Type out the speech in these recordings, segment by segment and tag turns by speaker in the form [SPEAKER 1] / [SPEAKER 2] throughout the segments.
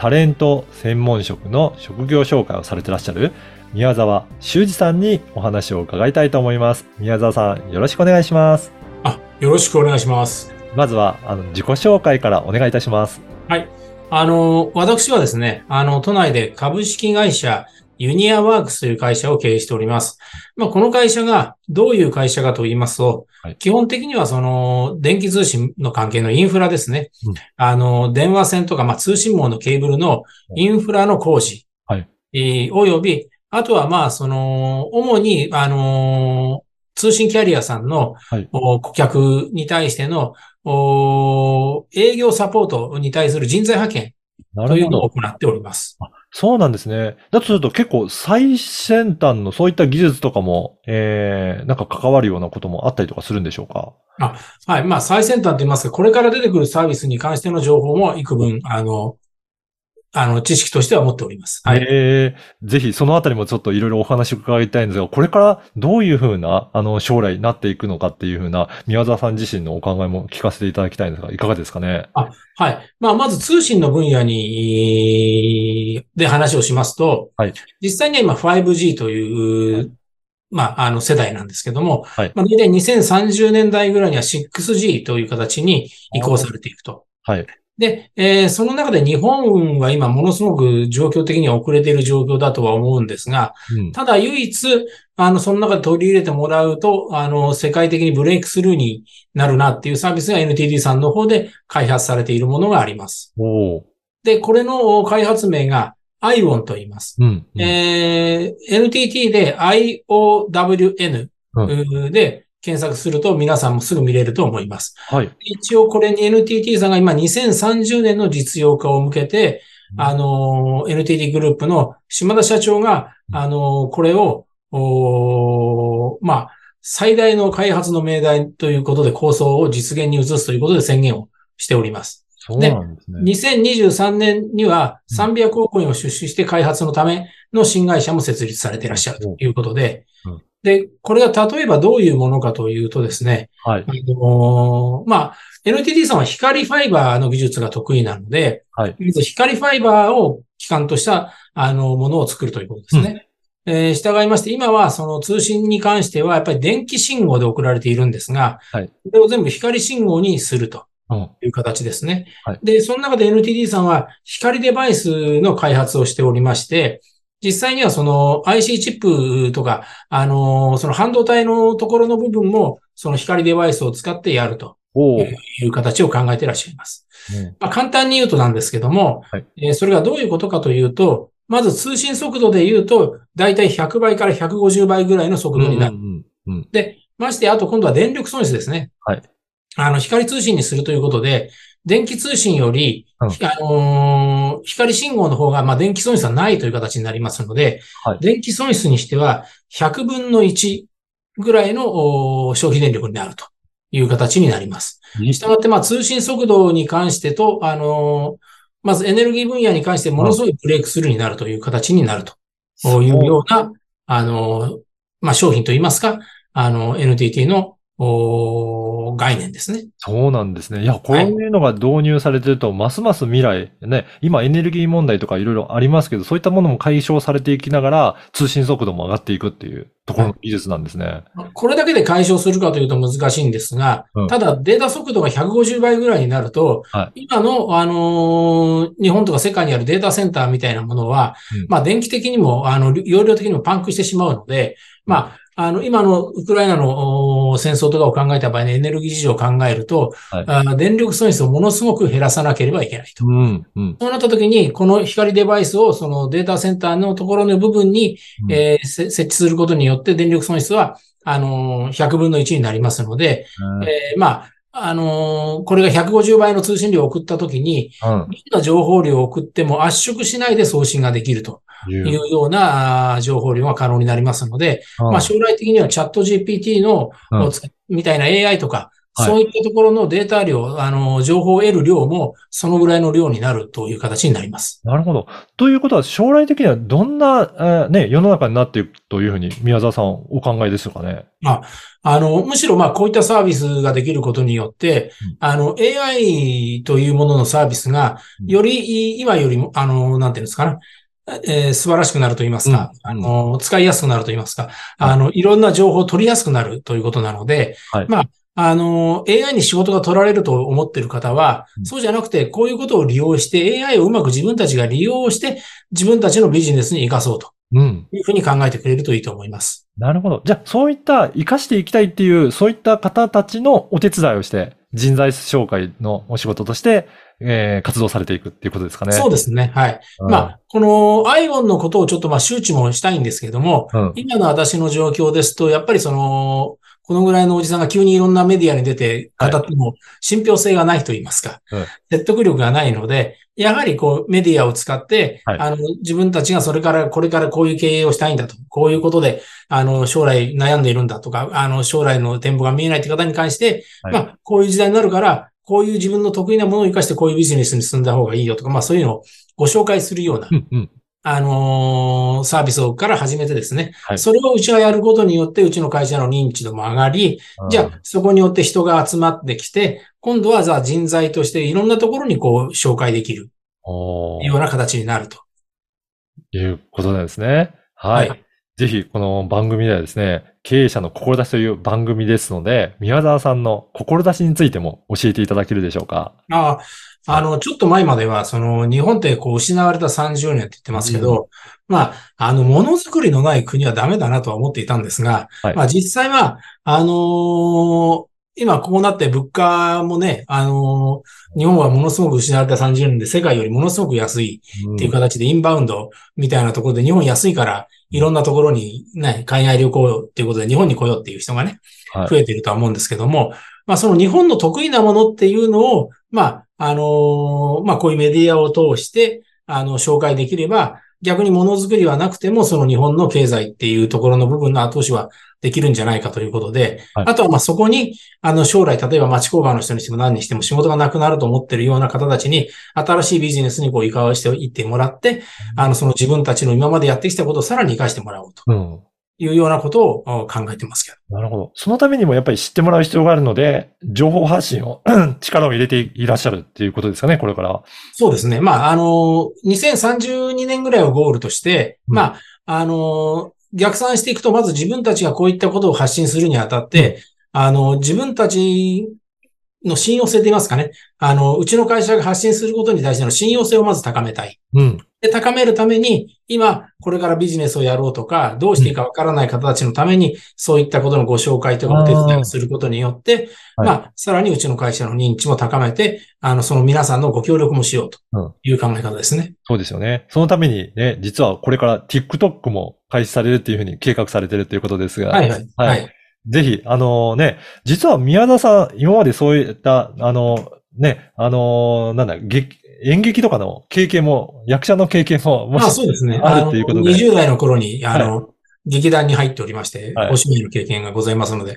[SPEAKER 1] タレント専門職の職業紹介をされてらっしゃる宮沢修二さんにお話を伺いたいと思います。宮沢さん、よろしくお願いします。
[SPEAKER 2] あ、よろしくお願いします。
[SPEAKER 1] まずは、あの、自己紹介からお願いいたします。
[SPEAKER 2] はい。あの、私はですね、あの、都内で株式会社ユニアワークスという会社を経営しております。まあ、この会社がどういう会社かと言いますと、
[SPEAKER 1] はい
[SPEAKER 2] 基本的にはその、電気通信の関係のインフラですね。
[SPEAKER 1] うん
[SPEAKER 2] あの、電話線とか、まあ、通信網のケーブルのインフラの工事。
[SPEAKER 1] はい
[SPEAKER 2] えーおよび、あとはまあ、その、主に、あの通信キャリアさんの、
[SPEAKER 1] はい
[SPEAKER 2] お顧客に対してのお営業サポートに対する人材派遣
[SPEAKER 1] な
[SPEAKER 2] というのを行っております。
[SPEAKER 1] そうなんですね。だとすると結構最先端のそういった技術とかも、えー、なんか関わるようなこともあったりとかするんでしょうか？
[SPEAKER 2] あはい。まあ、最先端と言いますか、これから出てくるサービスに関しての情報も幾分、あの、あの、知識としては持っております。はい。
[SPEAKER 1] えー、ぜひそのあたりもちょっといろいろお話を伺いたいんですが、これからどういうふうな、あの、将来になっていくのかっていうふうな、宮沢さん自身のお考えも聞かせていただきたいんですが、いかがですかね？
[SPEAKER 2] はい。まあ、まず通信の分野に、で話をしますと、
[SPEAKER 1] はい
[SPEAKER 2] 実際には今 5G という、まあ、あの世代なんですけども、
[SPEAKER 1] はい
[SPEAKER 2] まあ、大体2030年代ぐらいには 6G という形に移行されていくと。
[SPEAKER 1] はい。
[SPEAKER 2] で、えーその中で日本は今ものすごく状況的には遅れている状況だとは思うんですが、
[SPEAKER 1] うん。
[SPEAKER 2] ただ唯一、あの、その中で取り入れてもらうと、あの、世界的にブレイクスルーになるなっていうサービスが NTT さんの方で開発されているものがあります。で、これの開発名が ION と言います。
[SPEAKER 1] うん。うん
[SPEAKER 2] えー NTT で IOWN
[SPEAKER 1] う
[SPEAKER 2] で検索すると皆さんもすぐ見れると思います。
[SPEAKER 1] はい。
[SPEAKER 2] 一応これに NTT さんが今2030年の実用化を向けて、あの、NTT グループの島田社長が、あの、これを、おーまあ、最大の開発の命題ということで構想を実現に移すということで宣言をしております。
[SPEAKER 1] そうなんですね。
[SPEAKER 2] 2023年には300億円を出資して開発のための新会社も設立されていらっしゃるということで
[SPEAKER 1] うん、
[SPEAKER 2] で、これが例えばどういうものかというとですね、
[SPEAKER 1] はい。
[SPEAKER 2] あのまあ、NTT さんは光ファイバーの技術が得意なので、
[SPEAKER 1] はい
[SPEAKER 2] 光ファイバーを基幹とした、あの、ものを作るということですね。えー従いまして、今はその通信に関しては、やっぱり電気信号で送られているんですが、
[SPEAKER 1] はい
[SPEAKER 2] これを全部光信号にすると
[SPEAKER 1] うん。
[SPEAKER 2] いう形ですね。
[SPEAKER 1] はい
[SPEAKER 2] で、その中で NTT さんは光デバイスの開発をしておりまして、実際にはその IC チップとか、あの、その半導体のところの部分も、その光デバイスを使ってやるという形を考えていらっしゃいます。
[SPEAKER 1] うん
[SPEAKER 2] まあ、簡単に言うとなんですけども、
[SPEAKER 1] はい
[SPEAKER 2] えーそれがどういうことかというと、まず通信速度で言うと、だいたい100倍から150倍ぐらいの速度になる。
[SPEAKER 1] うんうんうん。
[SPEAKER 2] で、まして、あと今度は電力損失ですね。
[SPEAKER 1] はい。
[SPEAKER 2] あの、光通信にするということで、電気通信より、
[SPEAKER 1] うん。
[SPEAKER 2] あのー光信号の方が、まあ、電気損失はないという形になりますので、
[SPEAKER 1] はい。
[SPEAKER 2] 電気損失にしては、100分の1ぐらいの消費電力になるという形になります。したがって、まあ、通信速度に関してと、あのーまずエネルギー分野に関してものすごいブレイクスルーになるという形になるというような、あのーまあ、商品といいますか、あの、NTT の概念ですね。
[SPEAKER 1] そうなんですね。いや、こういうのが導入されてると、ますます未来、ね、今エネルギー問題とかいろいろありますけど、そういったものも解消されていきながら、通信速度も上がっていくっていうところの技術なんですね。
[SPEAKER 2] これだけで解消するかというと難しいんですが、
[SPEAKER 1] うん
[SPEAKER 2] ただデータ速度が150倍ぐらいになると、
[SPEAKER 1] は
[SPEAKER 2] 今の、あのー日本とか世界にあるデータセンターみたいなものは、
[SPEAKER 1] うん
[SPEAKER 2] まあ電気的にも、あの、容量的にもパンクしてしまうので、まあ、あの、今のウクライナの戦争とかを考えた場合にエネルギー事情を考えると、
[SPEAKER 1] はい
[SPEAKER 2] 電力損失をものすごく減らさなければいけないと。
[SPEAKER 1] うん、うん。
[SPEAKER 2] そうなった時に、この光デバイスをそのデータセンターのところの部分に、
[SPEAKER 1] うん
[SPEAKER 2] えーせ設置することによって電力損失は、あのー100分の1になりますので、えーまあ、あのーこれが150倍の通信量を送った時に、
[SPEAKER 1] うん。
[SPEAKER 2] どんな情報量を送っても圧縮しないで送信ができると
[SPEAKER 1] いう。
[SPEAKER 2] ような情報量が可能になりますので、まあ将来的にはチャット GPT の、みたいな AI とか、
[SPEAKER 1] はい。
[SPEAKER 2] そういったところのデータ量、あの、情報を得る量もそのぐらいの量になるという形になります。
[SPEAKER 1] なるほど。ということは、将来的にはどんな、えーね、世の中になっていくというふうに、宮沢さんお考えですかね？
[SPEAKER 2] あの、むしろまあこういったサービスができることによって
[SPEAKER 1] うん、
[SPEAKER 2] あの、AI というもののサービスが、
[SPEAKER 1] うん。
[SPEAKER 2] より、今よりも、あの、なんていうんですかね、えー素晴らしくなると言いますか、
[SPEAKER 1] うん
[SPEAKER 2] あの、使いやすくなると言いますか、あの、いろんな情報を取りやすくなるということなので、
[SPEAKER 1] はい
[SPEAKER 2] まあ、あの、AI に仕事が取られると思っている方は、
[SPEAKER 1] うん
[SPEAKER 2] そうじゃなくて、こういうことを利用して、AI をうまく自分たちが利用して、自分たちのビジネスに活かそうと
[SPEAKER 1] うん。
[SPEAKER 2] いうふうに考えてくれるといいと思います。
[SPEAKER 1] なるほど。じゃあ、そういった活かしていきたいっていう、そういった方たちのお手伝いをして、人材紹介のお仕事として、えー活動されていくっていうことですかね。
[SPEAKER 2] そうですね。はい。
[SPEAKER 1] うん
[SPEAKER 2] まあ、このアイオンのことをちょっとまあ周知もしたいんですけれども、
[SPEAKER 1] うん。
[SPEAKER 2] 今の私の状況ですと、やっぱりその、このぐらいのおじさんが急にいろんなメディアに出て語っても信憑性がないと言いますか、
[SPEAKER 1] うん
[SPEAKER 2] 説得力がないので、やはりこうメディアを使って、
[SPEAKER 1] はい
[SPEAKER 2] あの、自分たちがそれから、これからこういう経営をしたいんだと、こういうことで、あの、将来悩んでいるんだとか、あの、将来の展望が見えないという方に関して、
[SPEAKER 1] はい
[SPEAKER 2] まあ、こういう時代になるから、こういう自分の得意なものを生かしてこういうビジネスに進んだ方がいいよとか、まあそういうのをご紹介するような、
[SPEAKER 1] うん。うん。
[SPEAKER 2] あのーサービスをから始めてですね、
[SPEAKER 1] はい
[SPEAKER 2] それをうちがやることによって、うちの会社の認知度も上がり、じゃあ、そこによって人が集まってきて、今度はじゃあ人材としていろんなところにこう紹介できるような形になると。
[SPEAKER 1] いうことなんですね。はい。
[SPEAKER 2] はい
[SPEAKER 1] ぜひ、この番組ではですね、経営者の志という番組ですので、宮沢さんの志についても教えていただけるでしょうか。
[SPEAKER 2] ああ、あの、ちょっと前までは、その、日本ってこう失われた30年って言ってますけど、まあ、あの、ものづくりのない国はダメだなとは思っていたんですが、
[SPEAKER 1] はい。
[SPEAKER 2] まあ実際は、あのー今こうなって物価もね、あのー日本はものすごく失われた30年で世界よりものすごく安いっていう形でインバウンドみたいなところで日本安いからいろんなところにね、海外旅行っていうことで日本に来ようっていう人がね、
[SPEAKER 1] はい。
[SPEAKER 2] 増えているとは思うんですけども、まあその日本の得意なものっていうのを、まあ、あのーまあこういうメディアを通して、あの、紹介できれば、逆にものづくりはなくても、その日本の経済っていうところの部分の後押しはできるんじゃないかということで、
[SPEAKER 1] はい。
[SPEAKER 2] あとはまあそこに、あの将来、例えば町工場の人にしても何にしても仕事がなくなると思ってるような方たちに、新しいビジネスにこう移管していってもらって、あのその自分たちの今までやってきたことをさらに活かしてもらおうと。
[SPEAKER 1] うん。
[SPEAKER 2] いうようなことをお考えてますけど。
[SPEAKER 1] なるほど。そのためにもやっぱり知ってもらう必要があるので、情報発信を 力を入れていらっしゃるっていうことですかね、これから。
[SPEAKER 2] そうですね。まあ、あの、2032年ぐらいをゴールとして、
[SPEAKER 1] うん
[SPEAKER 2] まあ、あの、逆算していくと、まず自分たちがこういったことを発信するにあたって、あの、自分たちの信用性と言いますかね。あの、うちの会社が発信することに対しての信用性をまず高めたい。
[SPEAKER 1] うん。
[SPEAKER 2] で、高めるために、今、これからビジネスをやろうとか、どうしていいかわからない方たちのために、そういったことのご紹介とかお手伝いをすることによって、
[SPEAKER 1] はい
[SPEAKER 2] まあ、さらにうちの会社の認知も高めて、あの、その皆さんのご協力もしようという考え方ですね。
[SPEAKER 1] そうですよね。そのためにね、実はこれから TikTok も開始されるっていうふうに計画されてるっていうことですが、
[SPEAKER 2] はいはい。
[SPEAKER 1] はい
[SPEAKER 2] はい。
[SPEAKER 1] ぜひ、あのね、実は宮田さん、今までそういった、あの、ね、あのなんだ、劇演劇とかの経験も、役者の経験も、も
[SPEAKER 2] まあ
[SPEAKER 1] し、
[SPEAKER 2] そうですね。
[SPEAKER 1] あるっていうことで
[SPEAKER 2] あの20代の頃に、あの、劇団に入っておりまして、
[SPEAKER 1] はい
[SPEAKER 2] お芝居の経験がございますので、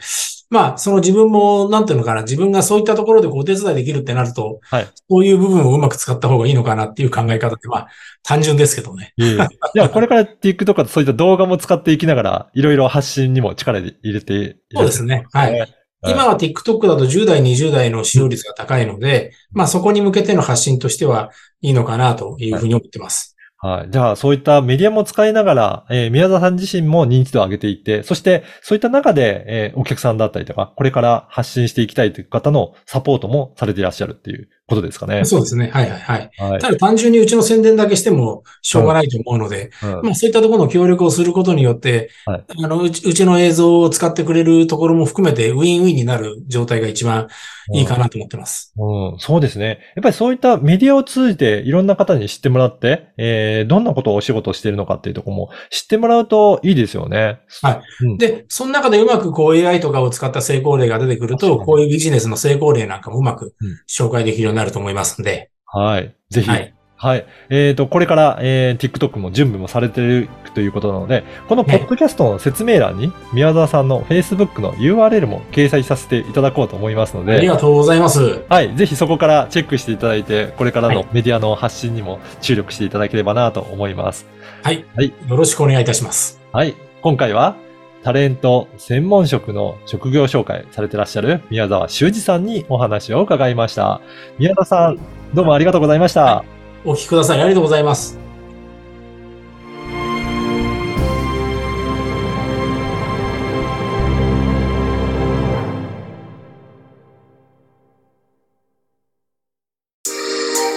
[SPEAKER 2] まあ、その自分も、なんていうのかな、自分がそういったところでお手伝いできるってなると、
[SPEAKER 1] はい
[SPEAKER 2] そういう部分をうまく使った方がいいのかなっていう考え方って、まあ、単純ですけどね。
[SPEAKER 1] い や、これから TikTok とかそういった動画も使っていきながら、いろいろ発信にも力で入れてい
[SPEAKER 2] そうですね。はい。
[SPEAKER 1] はい
[SPEAKER 2] 今は TikTok だと10代、20代の使用率が高いので、まあそこに向けての発信としてはいいのかなというふうに思ってます。
[SPEAKER 1] はい。じゃあ、そういったメディアも使いながら、えー宮沢さん自身も認知度を上げていって、そして、そういった中で、えーお客さんだったりとか、これから発信していきたいという方のサポートもされていらっしゃるっていうことですかね。
[SPEAKER 2] そうですね。はいはいはい。
[SPEAKER 1] はい。
[SPEAKER 2] ただ単純にうちの宣伝だけしてもしょうがないと思うので、
[SPEAKER 1] うん
[SPEAKER 2] まあそういったところの協力をすることによって、
[SPEAKER 1] はい
[SPEAKER 2] あのうち、うちの映像を使ってくれるところも含めてウィンウィンになる状態が一番いいかなと思ってます。
[SPEAKER 1] うん、そうですね。やっぱりそういったメディアを通じていろんな方に知ってもらって、えー、どんなことをお仕事をしているのかっていうところも知ってもらうといいですよね。
[SPEAKER 2] はい
[SPEAKER 1] うん。
[SPEAKER 2] で、その中でうまくこう AI とかを使った成功例が出てくると、こういうビジネスの成功例なんかもうまく
[SPEAKER 1] うん
[SPEAKER 2] 紹介できるになると思いますんで、
[SPEAKER 1] はい。ぜひ、は。
[SPEAKER 2] はいい。
[SPEAKER 1] はい。えっ、と、これから、えー TikTok も準備もされているということなので、このポッドキャストの説明欄に、宮沢さんの Facebook の URL も掲載させていただこうと思いますので、
[SPEAKER 2] ありがとうございます。
[SPEAKER 1] はい。ぜひそこからチェックしていただいて、これから
[SPEAKER 2] はい
[SPEAKER 1] のメディアの発信にも注力していただければなと思います。
[SPEAKER 2] はい。
[SPEAKER 1] はい
[SPEAKER 2] よろしくお願いいたします。
[SPEAKER 1] はい。今回は、タレント専門職の職業紹介されてらっしゃる宮沢修二さんにお話を伺いました。宮沢さん、どうもありがとうございました。
[SPEAKER 2] はお聞きください。ありがとうございます。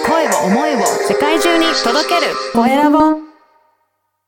[SPEAKER 3] 声を思いを世界中に届けるコエラボ